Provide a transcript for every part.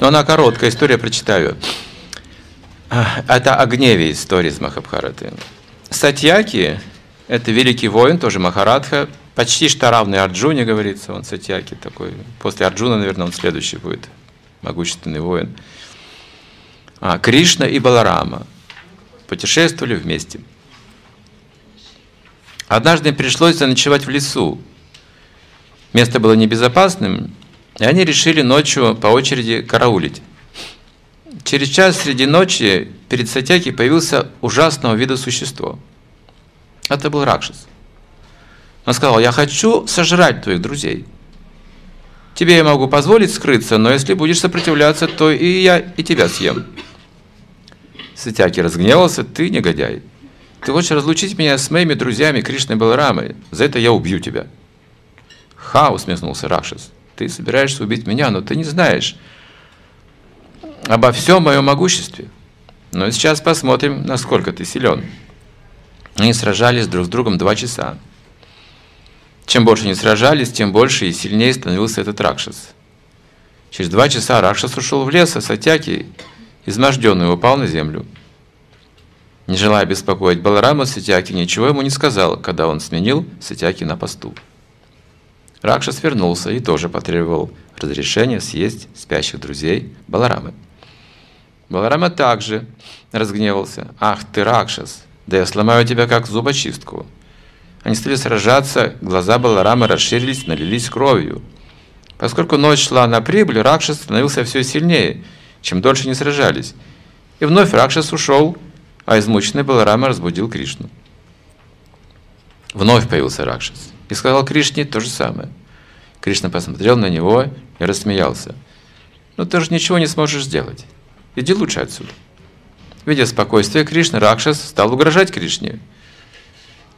Но она короткая, история прочитаю. Это о гневе истории из Махабхараты. Сатьяки – это великий воин, тоже Махарадха, почти что равный Арджуне, говорится, он Сатьяки такой. После Арджуна, наверное, он следующий будет, могущественный воин. А, Кришна и Баларама путешествовали вместе. Однажды им пришлось заночевать в лесу. Место было небезопасным, и они решили ночью по очереди караулить. Через час среди ночи перед Сатяки появился ужасного вида существо. Это был Ракшас. Он сказал, я хочу сожрать твоих друзей. Тебе я могу позволить скрыться, но если будешь сопротивляться, то и я и тебя съем. Сатяки разгневался, ты негодяй. Ты хочешь разлучить меня с моими друзьями Кришной Баларамой, за это я убью тебя. Ха, усмехнулся Ракшас. Ты собираешься убить меня, но ты не знаешь обо всем моем могуществе. Но сейчас посмотрим, насколько ты силен. Они сражались друг с другом два часа. Чем больше они сражались, тем больше и сильнее становился этот Ракшас. Через два часа Ракшас ушел в лес, а Сатяки, изможденный, упал на землю. Не желая беспокоить Баларама, Сатяки ничего ему не сказал, когда он сменил Сатяки на посту. Ракшас вернулся и тоже потребовал разрешения съесть спящих друзей Баларамы. Баларама также разгневался. «Ах ты, Ракшас, да я сломаю тебя как зубочистку!» Они стали сражаться, глаза Баларамы расширились, налились кровью. Поскольку ночь шла на прибыль, Ракшас становился все сильнее, чем дольше не сражались. И вновь Ракшас ушел, а измученный Баларама разбудил Кришну. Вновь появился Ракшас и сказал Кришне то же самое. Кришна посмотрел на него и рассмеялся. «Ну ты же ничего не сможешь сделать. Иди лучше отсюда». Видя спокойствие Кришны, Ракшас стал угрожать Кришне.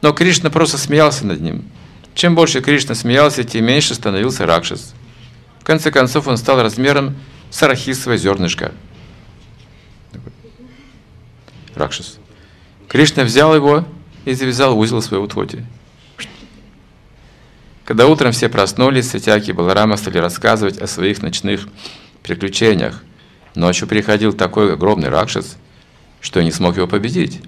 Но Кришна просто смеялся над ним. Чем больше Кришна смеялся, тем меньше становился Ракшас. В конце концов он стал размером с арахисовое зернышко. Ракшас. Кришна взял его и завязал узел своей утхоти. Когда утром все проснулись, Сатяки и Баларама стали рассказывать о своих ночных приключениях. Ночью приходил такой огромный Ракшас, что не смог его победить.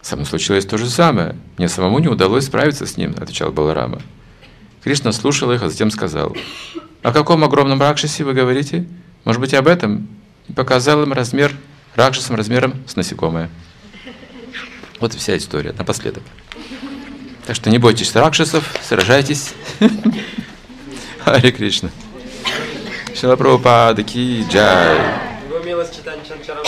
Со мной случилось то же самое. Мне самому не удалось справиться с ним, отвечал Баларама. Кришна слушал их, а затем сказал, «О каком огромном Ракшасе вы говорите? Может быть, об этом?» И показал им размер Ракшасом размером с насекомое. Вот вся история, напоследок. Так что не бойтесь Ракшасов, сражайтесь. Харе Кришна. Шила Прабхупада Ки Джай. Его милость читание Чанчарам